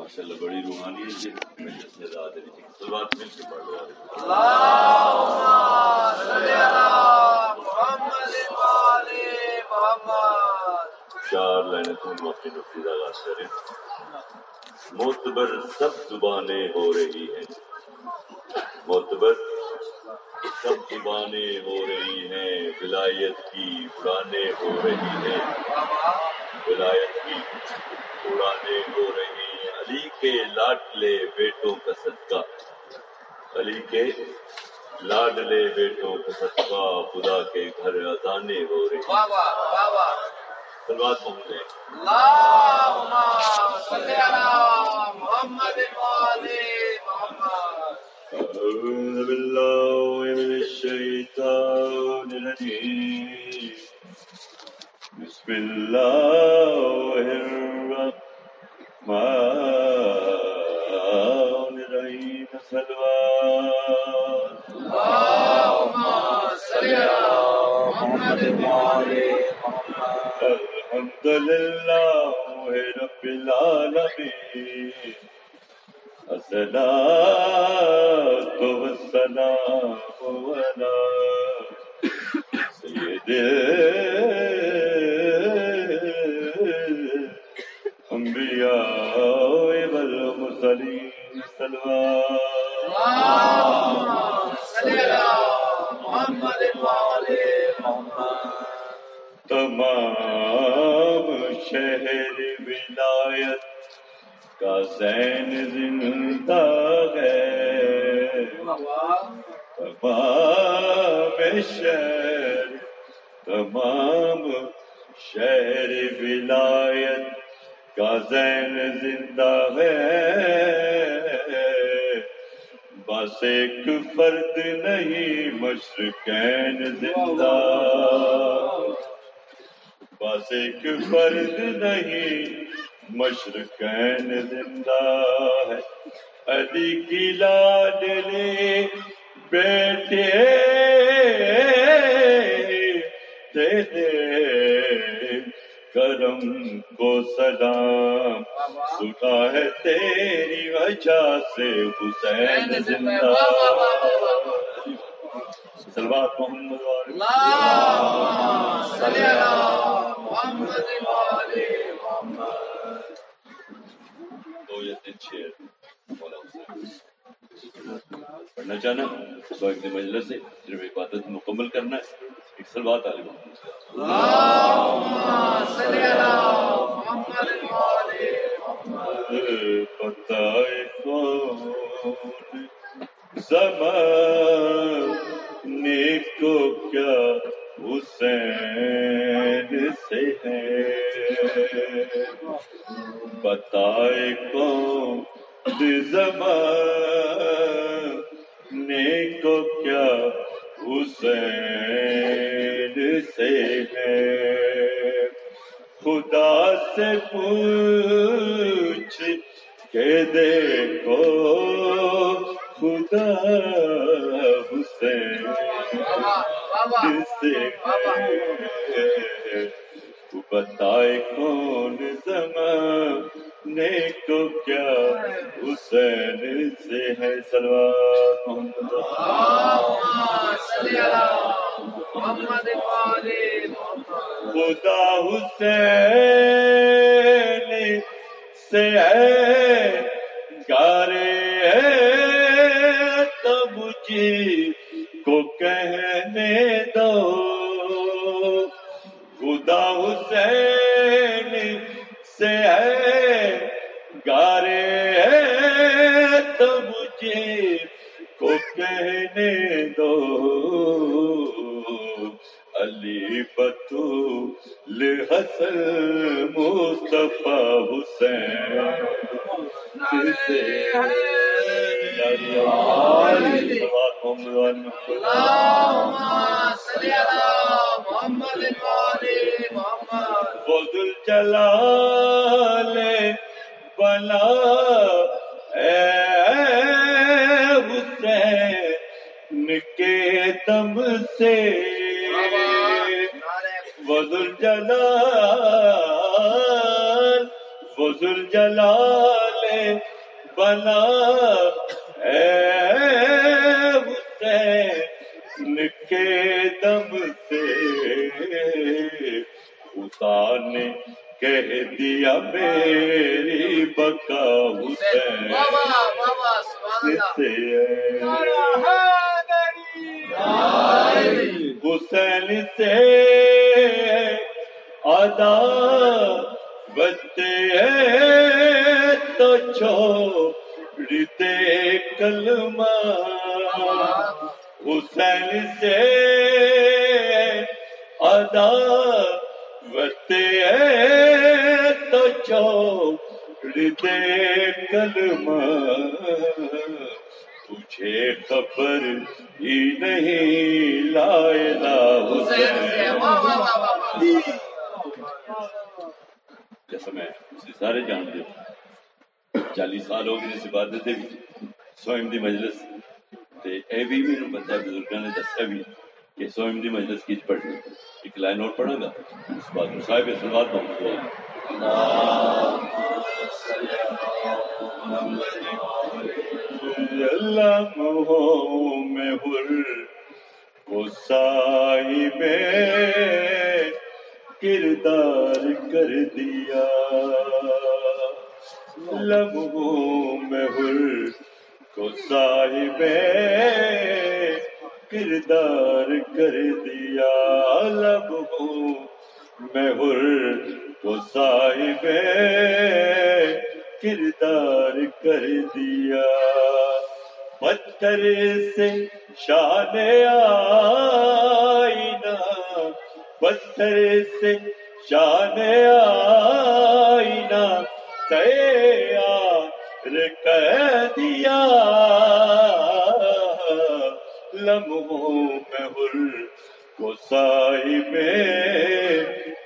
ماشاء اللہ بڑی روحانی ہے جی، مل کے پڑھ لو چار لائنیں تم اپنی نقطی کا آغاز کریں۔ معتبر سب زبانیں ہو رہی ہیں۔ معتبر سب زبانیں ہو رہی ہیں۔ ولایت کی اڑانیں ہو رہی ہیں۔ ولایت کی اڑانیں ہو رہی ہیں۔ علی کے لاڈلے بیٹوں کا صدقہ۔ علی کے لاڈلے بیٹوں کا صدقہ خدا کے گھر اذانے ہو رہی سلوات پہنچے أعوذ بالله من الشيطان الرجيم بسم الله الرحمن الحمد لله رب العالمين الصلاة والسلام على سيد الأنبياء والمرسلين محمد تمام شہر ولایت کا زین زندہ ہے تمام شہر تمام شہر ولایت کا زین زندہ ہے۔ بس ایک فرد نہیں مشرقین زندہ۔ بس ایک فرد نہیں مشرقین زندہ ہے۔ علی کی لاڈلی بیٹے تیرے کرم کو سلام سنا ہے تیری وجہ سے حسین زندہ۔ سلوات محمد دو یا تین شیر پڑھنا چاہنا سواگ مجلس سے۔ صرف عبادت مکمل کرنا ہے۔ ایک سلوات عالم اللهم صل على محمد بتائے کون زمانے محمد خدا حسین سے ہے گارے ہے تو علی بتو مصطفیٰ حسین۔ سے محمد محمد بلا اے حسین کے دم سے وزل جلال وزل جلال بنا۔ اے حسین کے دم سے۔ خدا نے کہہ دیا میری بکا حسین بابا چھوڑ دے کلمہ۔ حسین سے ادا وتے تو چھوڑ دے کلمہ۔ تجھے خبر ہی نہیں لائے لا حسین۔ جیسا میں سارے جانتے ہوں چالیس سال ہو گئے عبادت ਇਬਾਦਤ ਦੇ ਵਿੱਚ ਸੋਇਮ ਦੀ ਮਜਲਿਸ بھی کہ سوئم دی مجلس کی پڑھنی ایک لائن اور پڑھا گا۔ اس صاحب سلوات محمد ہوا صاحب کردار کر دیا۔ لمحوں میں ہر کو صاحب کردار کر دیا، لمحوں میں ہر کو صاحب کردار کر دیا۔ پتھر سے شان آئینہ، پتھر سے شان آئینہ کر دیا۔ لمحوں میں ہر کو صاحب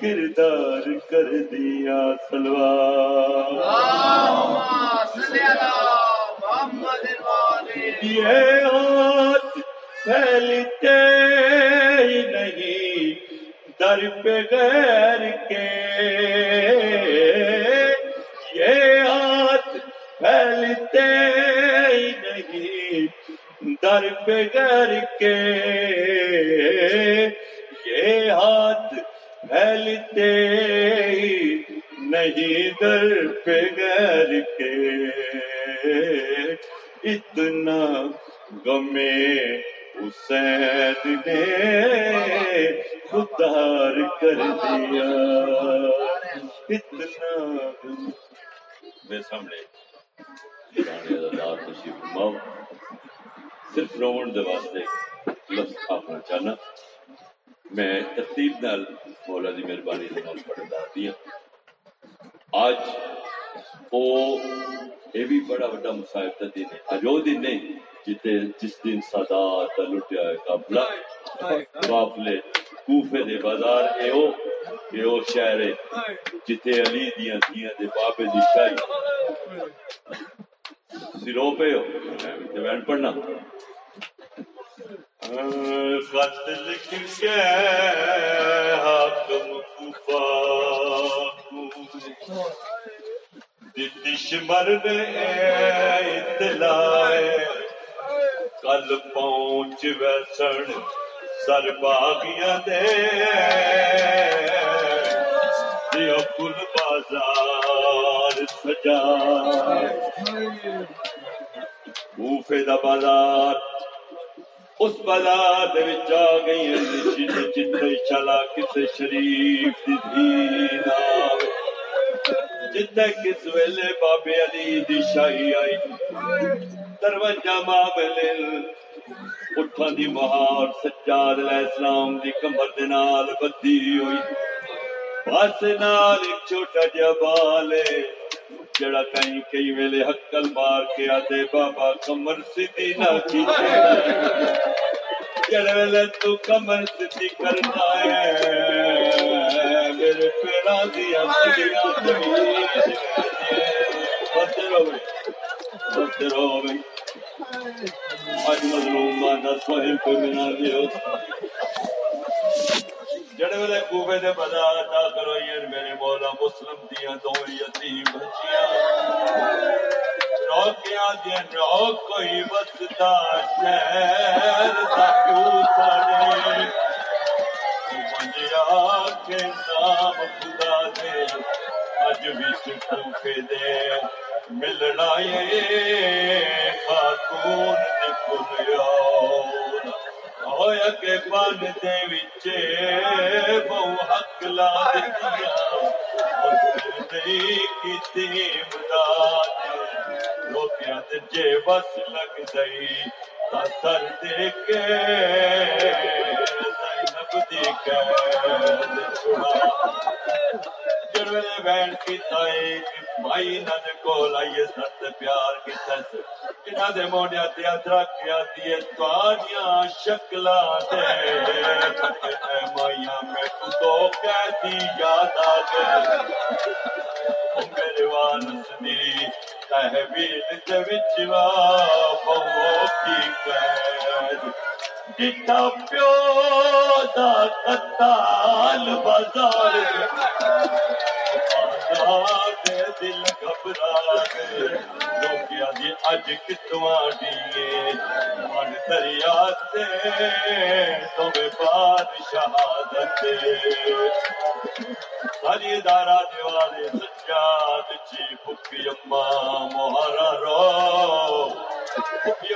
کردار کر دیا سلوار۔ یہ ہاتھ پھیلتے ہی نہیں۔ در پہ غیر نہیں در پہ غیر کے۔ اتنا غمے حسین نے خدار کر دیا۔ اتنا میرے سامنے صرف رومن دے واسطے لفظ آخنا چاہنا۔ میں ترتیب نال مولا دی مہربانی دے نال پڑھن دا دیا او یہ بھی بڑا بڑا مصائب کا دن ہے۔ اج وہ دن نہیں جتے جس دن سادات لٹیا ہے قافلہ قافلے، کوفے دے بازار اے او اے او شہر ہے۔ جتے علی دیاں دیاں دے بابے دی شاہی۔ سرو پہ ہو۔ میں تے بین پڑھنا۔ خط لکھ کے حاکم کوفہ؟ دشمر نے اطلاع کل پہنچ ویسن سر باغیاں دے۔ دیو کل بازار سجا۔ کوفے دا بازار، اس بازار دے وچ آ گئی ہیں جتنے چلا کسے شریف دی دھی ناوے جتنے کس ویلے بابے علی دی شاہی آئی دروجہ مابلے اٹھان دی مہار سجاد علیہ السلام دی کمر دے نال بدی ہوئی پاس نال ایک چھوٹا جا بالے جڑا کہیں کئی ویلے حکل مار کے آدھے بابا کمر سیدھی نہ کیتے جڑے ویلے تو کمر سیدھی کرنا ہے جڑے ویلے کوبے دے میرے مولا مسلم دیاں دو یتیم بچیاں کوئی شہر دا کیوں کے نام خدا دے، اج وچ کوفے دے۔ ملنا اے خاتون دی کے بن دے وچ بہو حق لا دیا کیتی تے جے بس لگ گئی، تا سر دے کے جڑوے بہن کیتا بھائی ست پیار دے تے ادرا کیا دیے دے اے مائیاں میں تو تو کہتی یاد آ گئے میرے وانس دی تحویل دے وچ وا بہو کی قید جتا پیو دا قتال بازار دے دل گھبرا گئے لوکیا دی اج کتواں دیے۔ من دریا سے تمہیں باد شہادت ساری دارا دیوالے سجاد چی پھپی اما موہارا رو۔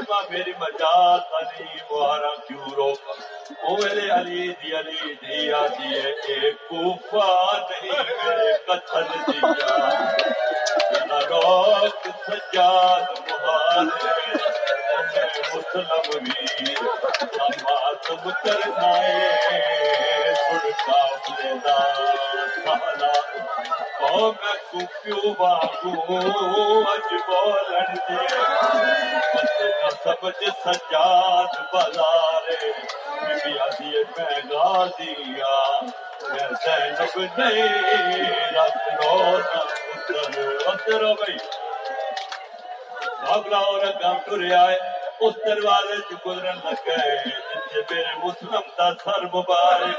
پھپی میری مجات علی مہارا کیوں رو میرے علی دی علی دیا دیے ایک کوفہ نہیں میرے قتل دیا میرا سجاد مہارے مسلم ویر ہمات مترنا سڑکا بلیدا او میں باگو اج بولن دے سجاد بلارے بیا دیے میں دیا میں زینب نہیں رکھ رو نہ پتر اترو بھائی بھاگلا اور گام ٹرے آئے اس دروازے چ گزرن لگے جتنے میرے مسلم دا سر مبارک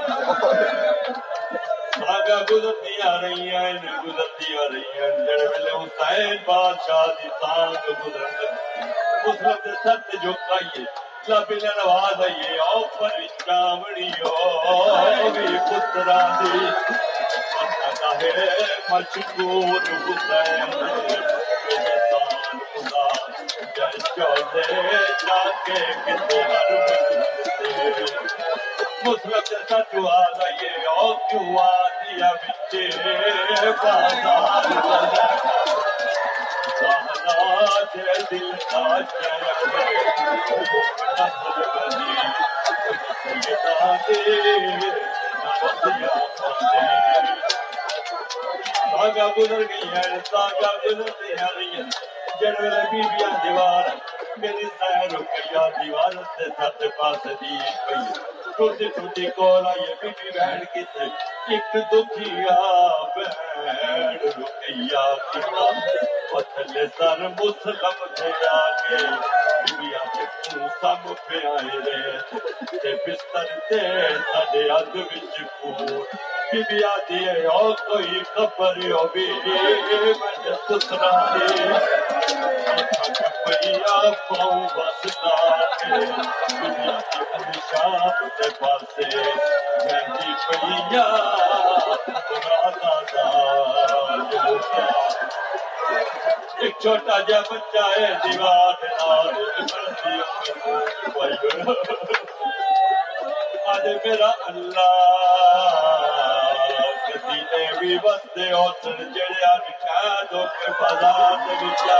ساگا گزرتی آ رہی ہیں گزرتی آ رہی ہیں جڑے ویلے حسین بادشاہ دی سانگ گزرن لگے مسلم دے سر تے جھکائیے لبی نے نواز آئیے او پر چامڑی او بھی پترا دی پتہ ہے مشکور حسین احسان خدا جس چودے کیوں آ دیا بچے بازار دل کا چرک نسل گزر گئی ہے گزرتی ہے دیوار میری سیر رکیا دیوار سے سات پاس دی پئی ٹوٹی ٹوٹی بہن کتے ایک دکھیا بہن رکیا کتا پتھلے سر مسلم تھے آگے بیا کے پوسا مٹھے آئے رے تے بستر تے ساڈے اگ وچ پور بیا دیے او کوئی خبر ہو بھی میں پترا دی پیا پاؤں بستا بیا کی ہمیشہ تے پاسے میں دی پیا راتا دا ایک چھوٹا جا بچہ ہے دیوار آج میرا اللہ کسی نے بھی بستے ہوتن جڑیا نکھاد ہو کے بازار دے بچا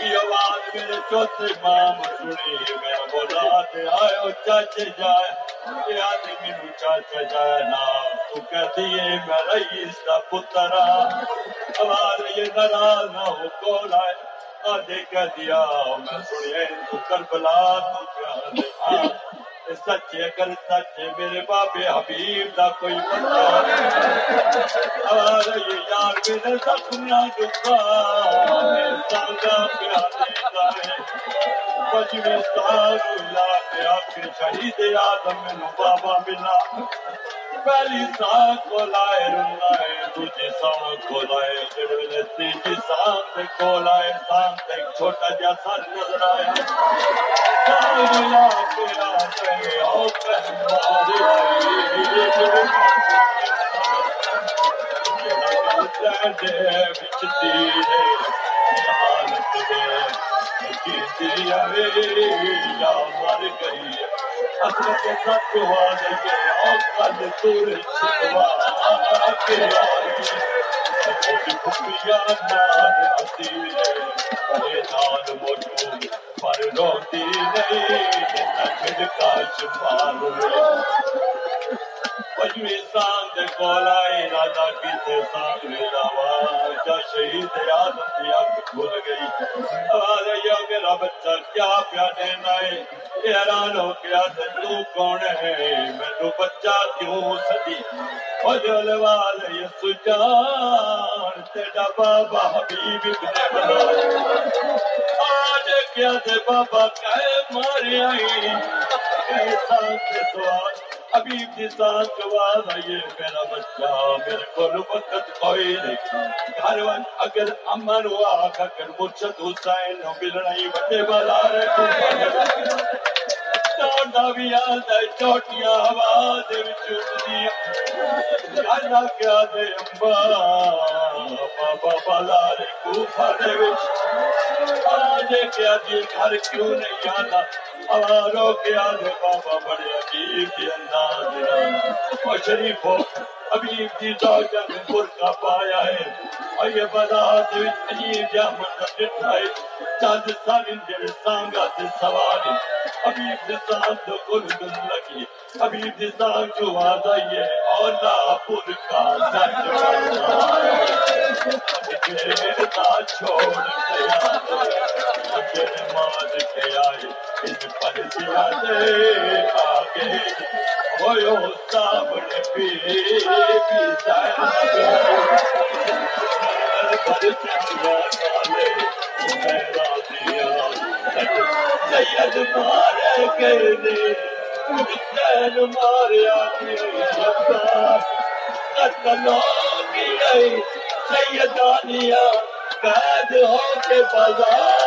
یہ آواز میرے چوتھے مام سنی میرا بولا تے آئے او چاچے جائے یہ آدھی میرے چاچے جائے نا تو کہتی ہے میں رئیس دا پترا ہمارے یہ ناراض نہ ہو کول آئے آدھے کہہ دیا میں سنیے تو کربلا تو کیا دیکھا سچے اگر سچے میرے بابے حبیب دا کوئی بندہ اور یہ یار میرے سپنا دکھا سانگا پیارے گائے پجوے سال لا کے آخر شہید آدم میں بابا ملا۔ پہلی سال کو لائے رنائے دوجی سان کھولائے جڑ ویلے تیجی سان کھولائے سان تے چھوٹا جا سر نظر آیا سان ملا کے آتے او پہماری دے بچ تیرے حالت دے کی دیا یا مر گئی اصل کے ساتھ ہوا دے او کل تور چھوا کے پر روتی نہیں کاش مارو پنجویں کیتے شہید گئی۔ آواز میرا بچہ، کیا پیا دینا ہے حیران ہو گیا تو کون ہے؟ مینو بچہ کیوں سدی؟ جان، تیرا بابا حبیب ابن آج کیا دے بابا کہے سوال حبیب کی ساتھ جواب یہ میرا بچہ، میرے کو وقت کوئی نہیں۔ گھر وقت اگر امن ہوا اگر مرشد حسین نو ملنا ہی بڑے بلا رہے بھی چوٹیاں ہوا دے وچ کیا دے امبا بابا کوفہ دے وچ کیا دی گھر کیوں نہیں کیا دے بابا بڑے عجیب انداز شریف ابھی کی زوجہ نے پایا ہے اور یہ عجیب جا منظر دکھائے چاند سالن جڑے سانگا تے سوال ابھی کی سان تو گل گل لگی ابھی کی سان جو آدھائیے اور لا برکا سچ بڑھنا تیرا چھوڑ کے آئے تیرے ماں کے آئے دے گئے ماریا گئی قید ہو کے بازار